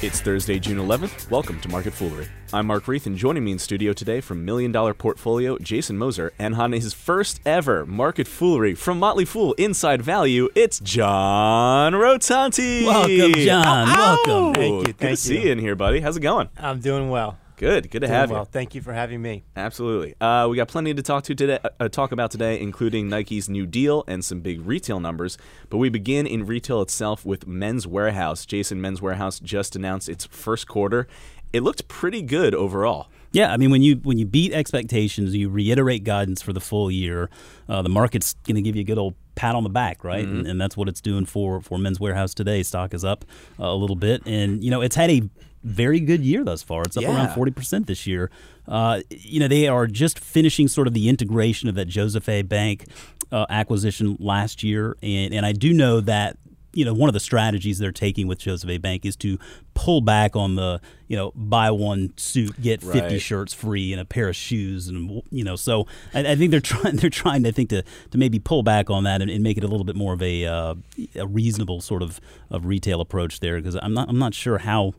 It's Thursday, June 11th. Welcome to Market Foolery. I'm Mark Reith, and joining me in studio today from Million Dollar Portfolio, Jason Moser, and on his first ever Market Foolery from Motley Fool Inside Value, it's John Rotonti. Welcome, John. Ow, ow. Welcome. Thank you, Good to thank see you. you in here, buddy. How's it going? I'm doing well. Good. Good to Doing have well. you. Thank you for having me. Absolutely. Uh, we got plenty to talk to today. Uh, talk about today, including Nike's new deal and some big retail numbers. But we begin in retail itself with Men's Wearhouse. Jason, Men's Wearhouse just announced its first quarter. It looked pretty good overall. Yeah, I mean when you when you beat expectations, you reiterate guidance for the full year. Uh, the market's going to give you a good old pat on the back, right? And, and that's what it's doing for for Men's Wearhouse today. Stock is up uh, a little bit, and you know it's had a very good year thus far. It's up Yeah. around forty percent this year. Uh, you know they are just finishing sort of the integration of that Joseph A. Bank uh, acquisition last year, and and I do know that you know one of the strategies they're taking with Joseph A. Bank is to pull back on the you know buy one suit get fifty Right. shirts free and a pair of shoes and you know so I, I think they're trying they're trying I think to to maybe pull back on that and, and make it a little bit more of a uh, a reasonable sort of of retail approach there because I'm not I'm not sure how.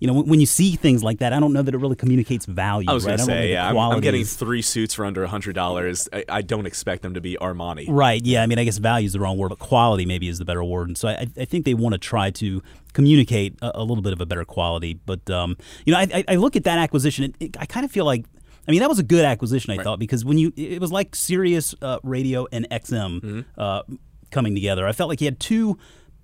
You know, when, you see things like that, I don't know that it really communicates value. I was right? going to say, yeah, I'm, I'm getting three suits for under $100. I, I don't expect them to be Armani. Right. Yeah. I mean, I guess value is the wrong word, but quality maybe is the better word. And so I, I think they want to try to communicate a, a little bit of a better quality. But um, you know, I, I- I look at that acquisition. It, it, I kind of feel like. I mean, that was a good acquisition, I thought, because when you, it was like Sirius uh, Radio and XM Mm-hmm. uh, coming together. I felt like you had two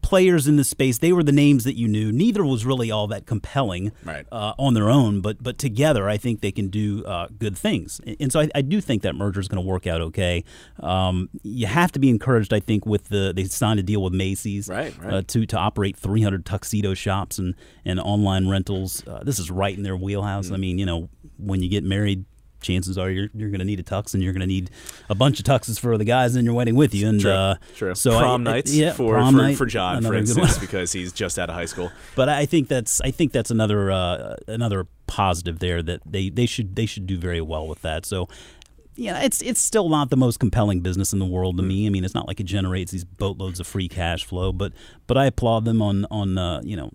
players in the space. They were the names that you knew. Neither was really all that compelling Right. uh, on their own, but but together, I think they can do uh, good things. And so I, I do think that merger is going to work out okay. Um, you have to be encouraged, I think, with the they signed a deal with Macy's Right, right. Uh, to to operate 300 tuxedo shops and and online rentals. Uh, this is right in their wheelhouse. Mm. I mean, you know, when you get married. Chances are you're, you're going to need a tux, and you're going to need a bunch of tuxes for the guys in your wedding with you. And True. uh, True. So prom I- nights yeah, for, prom for, night, for John, for instance, because he's just out of high school. But I think that's I think that's another uh, another positive there that they, they should they should do very well with that. So yeah, it's it's still not the most compelling business in the world to me. I mean, it's not like it generates these boatloads of free cash flow, but but I applaud them on on uh, you know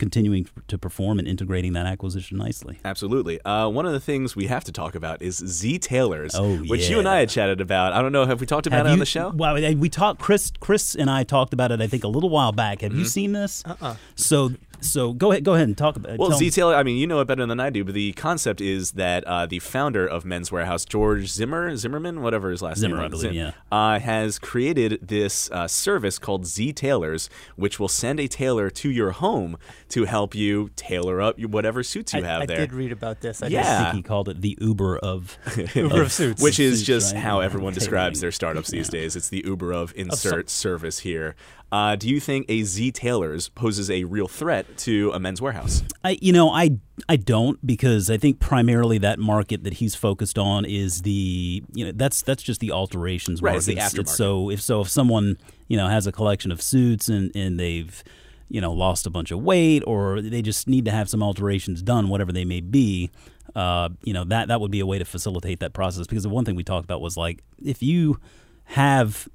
continuing to perform and integrating that acquisition nicely. Absolutely. Uh, one of the things we have to talk about is Z Tailors, Oh, which you and I had chatted about. I don't know, have we talked about Have it on the show? Well, we talked. Chris, Chris, and I talked about it. I think a little while back. Have you seen this? Uh-uh. So, so go ahead. Go ahead and talk about. Well, Z me- Taylor, I mean, you know it better than I do, but the concept is that uh, the founder of Men's Wearhouse, George Zimmer, Zimmerman, whatever his last Zimmer, name I is, believe, yeah. uh, has created this uh, service called Z Tailors, which will send a tailor to your home to help you tailor up whatever suits you I, have I there. I did read about this. I Yeah. Think he called it the Uber of Uber of suits. Which is Suits, just right? how everyone describes their startups these days. It's the Uber of insert service here. Uh, do you think a Z Tailors poses a real threat to a men's warehouse? I, you know, I I don't because I think primarily that market that he's focused on is the you know that's that's just the alterations Right, market. the It's- so if so if someone you know has a collection of suits and and they've you know lost a bunch of weight or they just need to have some alterations done, whatever they may be. Uh, you know that that would be a way to facilitate that process because the one thing we talked about was like if you have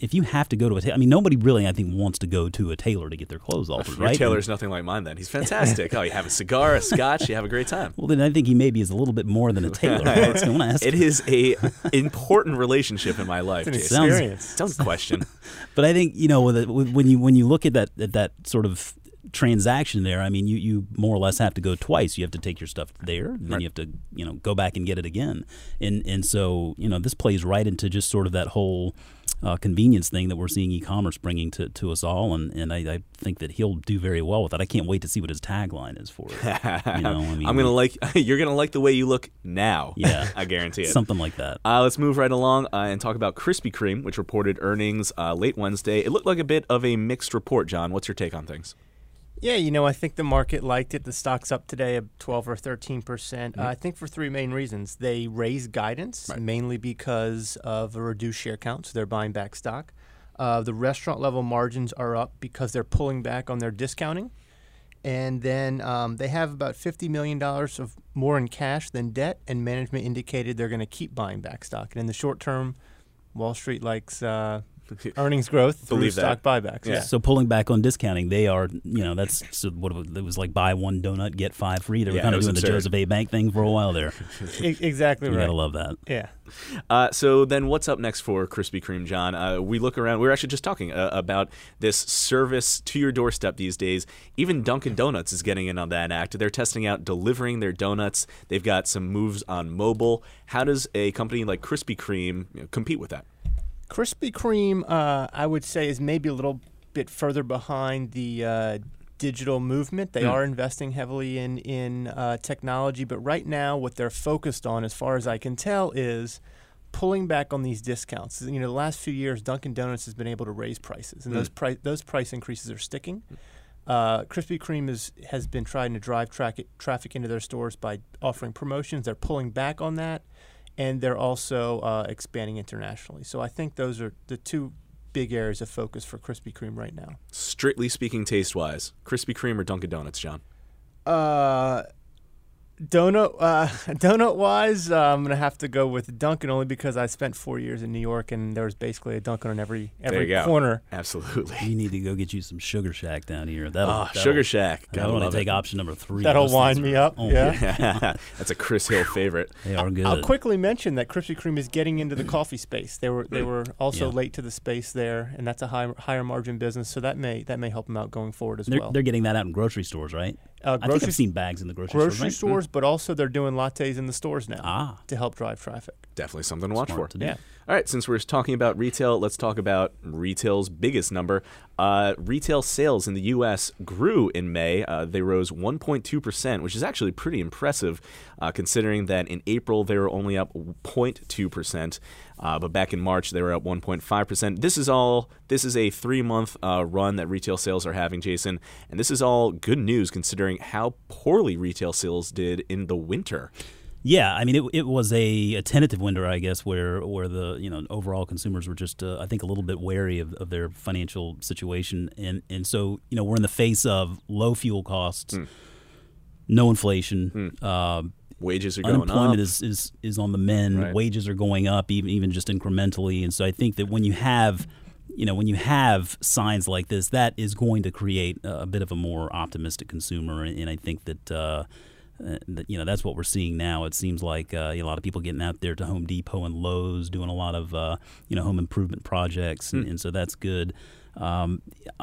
if you have to go to a tailor, I mean, nobody really, I think, wants to go to a tailor to get their clothes altered, Your right? tailor's nothing like mine then. He's fantastic. oh, you have a cigar, a scotch, you have a great time. Well, then I think he maybe is a little bit more than a tailor. It's- I want to ask it is a important relationship in my life. It's an Jason. Sounds- experience. Don't question. But I think you know with it- with- when you when you look at that at that sort of transaction there, I mean, you, you more or less have to go twice. You have to take your stuff there, and then Right. you have to you know go back and get it again. And and so you know this plays right into just sort of that whole uh, convenience thing that we're seeing e-commerce bringing to, to us all. And and I, I think that he'll do very well with that. I can't wait to see what his tagline is for it. You know, I mean, I'm gonna like. You're gonna like the way you look now. Yeah. I guarantee it. something like that. Uh, let's move right along uh, and talk about Krispy Kreme, which reported earnings uh, late Wednesday. It looked like a bit of a mixed report. John, what's your take on things? Yeah, you know, I think the market liked it. The stock's up today at 12 or 13 percent. Mm-hmm. Uh, I think for three main reasons. They raised guidance Right. mainly because of a reduced share count, so they're buying back stock. Uh, the restaurant level margins are up because they're pulling back on their discounting. And then um, they have about $50 million of more in cash than debt, and management indicated they're going to keep buying back stock. And in the short term, Wall Street likes uh, earnings growth through Believe stock buybacks. Yeah. Yeah. So pulling back on discounting, they are, you know, that's so what it was, like buy one donut get five free. They were Yeah, kind it of was doing the. Joseph A. Bank thing for a while there. E- exactly You right. gotta love that. Yeah. Uh, so then, what's up next for Krispy Kreme, John? Uh, we look around. We were actually just talking uh, about this service to your doorstep these days. Even Dunkin' Donuts is getting in on that act. They're testing out delivering their donuts. They've got some moves on mobile. How does a company like Krispy Kreme you know, compete with that? Krispy Kreme, uh, I would say, is maybe a little bit further behind the uh, digital movement. They Hmm. are investing heavily in in uh, technology, but right now, what they're focused on, as far as I can tell, is pulling back on these discounts. You know, the last few years, Dunkin' Donuts has been able to raise prices, and Hmm. those price those price increases are sticking. Uh, Krispy Kreme is, has been trying to drive track traffic into their stores by offering promotions. They're pulling back on that, and they're also uh, expanding internationally. So I think those are the two big areas of focus for Krispy Kreme right now. Strictly speaking, taste wise, Krispy Kreme or Dunkin' Donuts, John? Uh, donut uh, donut wise, uh, I'm gonna have to go with Dunkin' only because I spent four years in New York and there was basically a Dunkin' on every There every you go. corner. Absolutely. You need to go get you some Sugar Shack down here. That'll, Ah, that'll- Sugar Shack. I Gotta want to take it. option number three. That'll Those wind me up. oh, yeah. That's a Chris Hill favorite. They are good. I'll quickly mention that Krispy Kreme is getting into the coffee space. They were they were also Yeah. late to the space there, and that's a high, higher margin business. So that may that may help them out going forward as they're, well. they're getting that out in grocery stores, right? Uh, I think grocery I've seen bags in the grocery, grocery stores. right? stores, but also they're doing lattes in the stores now Ah, to help drive traffic. Definitely something to watch smart for. to. Yeah. All right, since we're talking about retail, let's talk about retail's biggest number. Uh, retail sales in the U.S. grew in May. Uh, they rose 1.2%, which is actually pretty impressive, uh, considering that in April they were only up 0.2%. Uh, but back in March they were up 1.5%. This is all. This is a three-month uh, run that retail sales are having, Jason, and this is all good news considering how poorly retail sales did in the winter. Yeah, I mean, it, it was a, a tentative window, I guess, where where the you know overall consumers were just, uh, I think, a little bit wary of, of their financial situation, and and so you know we're in the face of low fuel costs, Hmm. no inflation, uh, Wages are going unemployment up. is, is is on the mend, Right. wages are going up, even even just incrementally, and so I think that when you have you know, when you have signs like this, that is going to create a bit of a more optimistic consumer, and, I think that uh, that, you know that's what we're seeing now. It seems like uh, a lot of people getting out there to Home Depot and Lowe's, doing a lot of uh, you know home improvement projects, and, and so that's good. Um,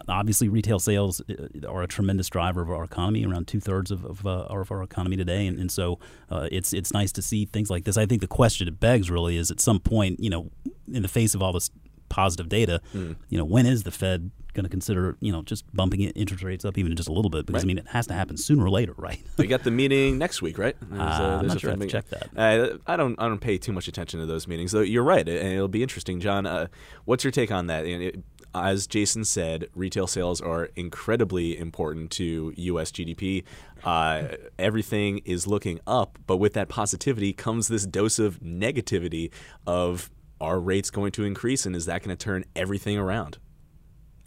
obviously, retail sales uh, are a tremendous driver of our economy. Around two thirds of, of, uh, of our economy today, and, and so uh, it's it's nice to see things like this. I think the question it begs really is at some point, you know, in the face of all this positive data, you know, when is the Fed going to consider, you know, just bumping it- interest rates up even just a little bit? Because I mean, it has to happen sooner or later, right? We got the meeting next week, right? There's, Uh, I'm not sure I Fed have to meeting. check that. Uh, I don't. I don't pay too much attention to those meetings, though. You're right, and it'll be interesting, John. Uh, what's your take on that? It, as Jason said, retail sales are incredibly important to U.S. GDP. Uh, everything is looking up, but with that positivity comes this dose of negativity of are rates going to increase, and is that going to turn everything around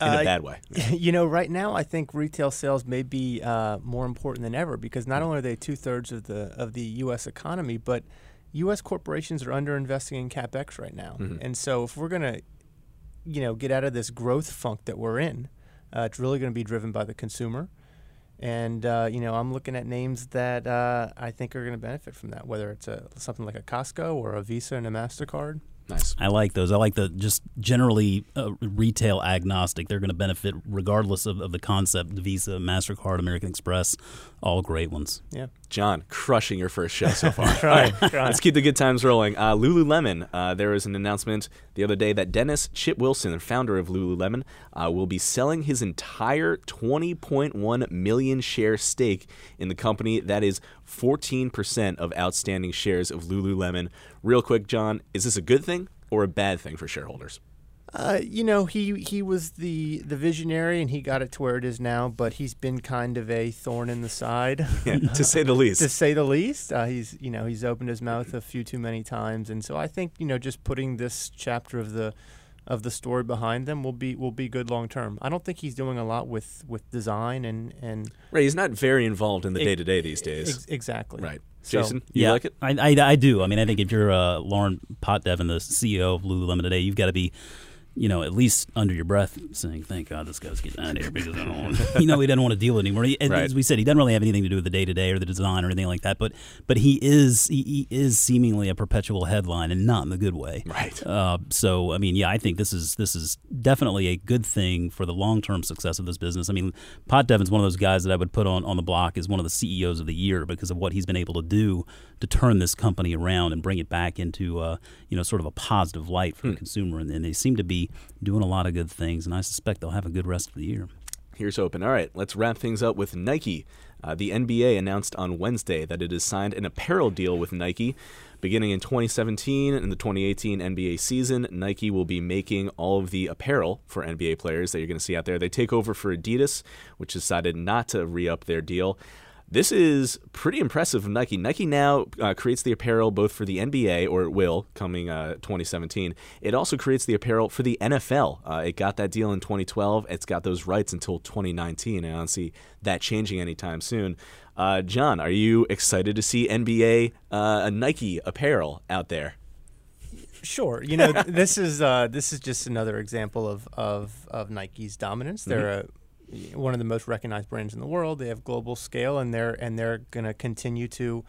in a Uh, bad way? you know, right now I think retail sales may be uh, more important than ever because not only are they two thirds of the of the U.S. economy, but U.S. corporations are underinvesting in capex right now, Mm-hmm. and so if we're gonna, you know, get out of this growth funk that we're in, uh, it's really going to be driven by the consumer. And uh, you know, I'm looking at names that uh, I think are going to benefit from that, whether it's a something like a Costco or a Visa and a Mastercard. Nice. I like those. I like the just generally uh, retail agnostic. They're going to benefit regardless of, of the concept. Visa, Mastercard, American Express, all great ones. Yeah, John, crushing your first show so far. Trying, All right. Let's keep the good times rolling. Uh, Lululemon, uh, there was an announcement the other day that Dennis Chip Wilson, founder of Lululemon, uh, will be selling his entire 20.1 million share stake in the company. That is 14% of outstanding shares of Lululemon. Real quick, John, is this a good thing or a bad thing for shareholders? Uh, you know, he he was the the visionary, and he got it to where it is now. But he's been kind of a thorn in the side, to say the least. to say the least. Uh, he's you know he's opened his mouth a few too many times, and so I think you know just putting this chapter of the of the story behind them will be will be good long term. I don't think he's doing a lot with with design and and Right, he's not very involved in the day to day these days. ex- exactly right. So- Jason, you yeah, like it? I, I, I do. I mean, I think if you're uh, Laurent Potdevin, the CEO of Lululemon today, you've got to be you know, at least under your breath saying, "Thank God this guy's getting out of here," because I don't, want, you know, he doesn't want to deal anymore. He, Right. As we said, he doesn't really have anything to do with the day to day or the design or anything like that. But but he is he, he is seemingly a perpetual headline, and not in the good way. Right. Uh, so I mean, yeah, I think this is this is definitely a good thing for the long term success of this business. I mean, Potdevin's one of those guys that I would put on on the block as one of the CEOs of the year because of what he's been able to do to turn this company around and bring it back into uh, you know sort of a positive light for the consumer. And, and they seem to be doing a lot of good things, and I suspect they'll have a good rest of the year. Here's hoping. All right, let's wrap things up with Nike. Uh, the NBA announced on Wednesday that it has signed an apparel deal with Nike. Beginning in 2017 and the 2018 NBA season, Nike will be making all of the apparel for NBA players that you're going to see out there. They take over for Adidas, which decided not to re up their deal. This is pretty impressive of Nike. Nike now uh, creates the apparel both for the NBA, or it will coming uh, 2017. It also creates the apparel for the NFL. Uh, it got that deal in 2012. It's got those rights until 2019, and I don't see that changing anytime soon. Uh, John, are you excited to see NBA uh, Nike apparel out there? Sure. You know, this is uh, this is just another example of of, of Nike's dominance. They're a, one of the most recognized brands in the world. They have global scale, and they're and they're going to continue to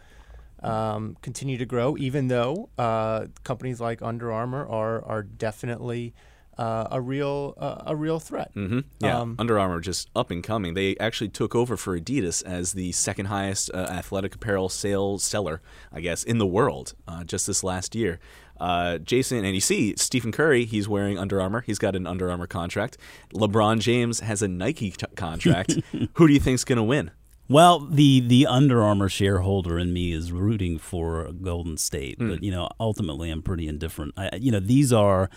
um, continue to grow, even though uh, companies like Under Armour are are definitely uh, a real uh, a real threat. Mm-hmm. Yeah, Um, Under Armour just up and coming. They actually took over for Adidas as the second highest uh, athletic apparel sales seller, I guess, in the world uh, just this last year. Uh, Jason, and you see Stephen Curry, he's wearing Under Armour. He's got an Under Armour contract. LeBron James has a Nike t- contract. Who do you think's going to win? Well, the the Under Armour shareholder in me is rooting for Golden State, but you know, ultimately, I'm pretty indifferent. I, you know, these are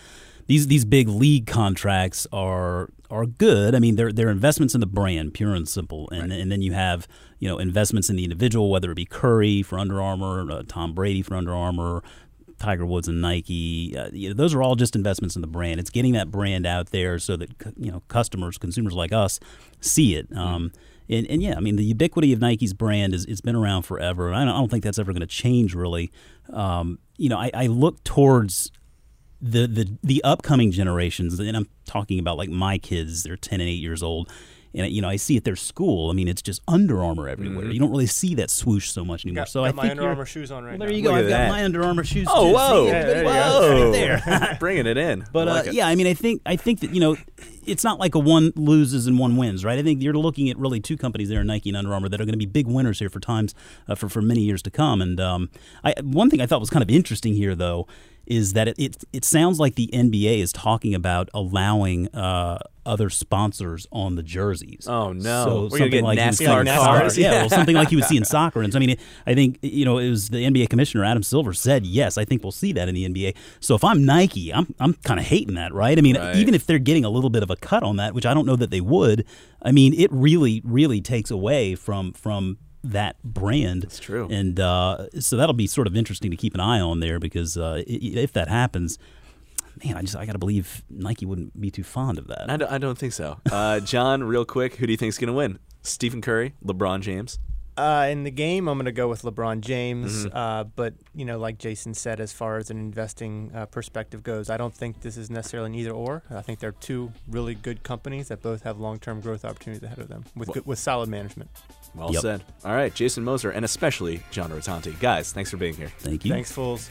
these these big league contracts are are good. I mean, they're they're investments in the brand, pure and simple, and and then you have you know investments in the individual, whether it be Curry for Under Armour, uh, Tom Brady for Under Armour. Tiger Woods and Nike, uh, you know, those are all just investments in the brand. It's getting that brand out there so that you know customers, consumers like us, see it. Um, and, and yeah, I mean the ubiquity of Nike's brand is it's been around forever. I don't, I don't think that's ever going to change really. Um, you know, I, I look towards the, the the upcoming generations, and I'm talking about like my kids. They're 10 and 8 years old. And you know, I see at their school. I mean, it's just Under Armour everywhere. You don't really see that swoosh so much anymore. Got, so got I my think Under Armour shoes on right well, now. there you go. at I've got that. my Under Armour shoes. Oh, too. whoa! See, Yeah, there you go. whoa, Whoa! right there. Bringing it in. But I like uh, it. yeah, I mean, I think I think that you know, it's not like a one loses and one wins, right? I think you're looking at really two companies there, Nike and Under Armour, that are going to be big winners here for times uh, for for many years to come. And um, I, one thing I thought was kind of interesting here, though, is that it it, it sounds like the NBA is talking about allowing uh, other sponsors on the jerseys. Oh, no. So We're something like NASCAR cars. Yeah, well, something like you would see in soccer. And so, I mean, I think you know it was the NBA commissioner Adam Silver said yes. I think we'll see that in the NBA. So if I'm Nike, I'm I'm kind of hating that, right? I mean, Right. even if they're getting a little bit of a cut on that, which I don't know that they would. I mean, it really really takes away from from that brand. It's true. And uh, so that'll be sort of interesting to keep an eye on there because uh, if that happens. Man, I just I got to believe Nike wouldn't be too fond of that. I don't, I don't think so. Uh, John, real quick, who do you think's going to win? Stephen Curry, LeBron James. Uh, in the game, I'm going to go with LeBron James. Mm-hmm. Uh, but you know, like Jason said, as far as an investing uh, perspective goes, I don't think this is necessarily an either or. I think they're two really good companies that both have long-term growth opportunities ahead of them with Well- good, with solid management. Well Yep. said. All right, Jason Moser, and especially John Rotonti. Guys, thanks for being here. Thank you. Thanks, fools.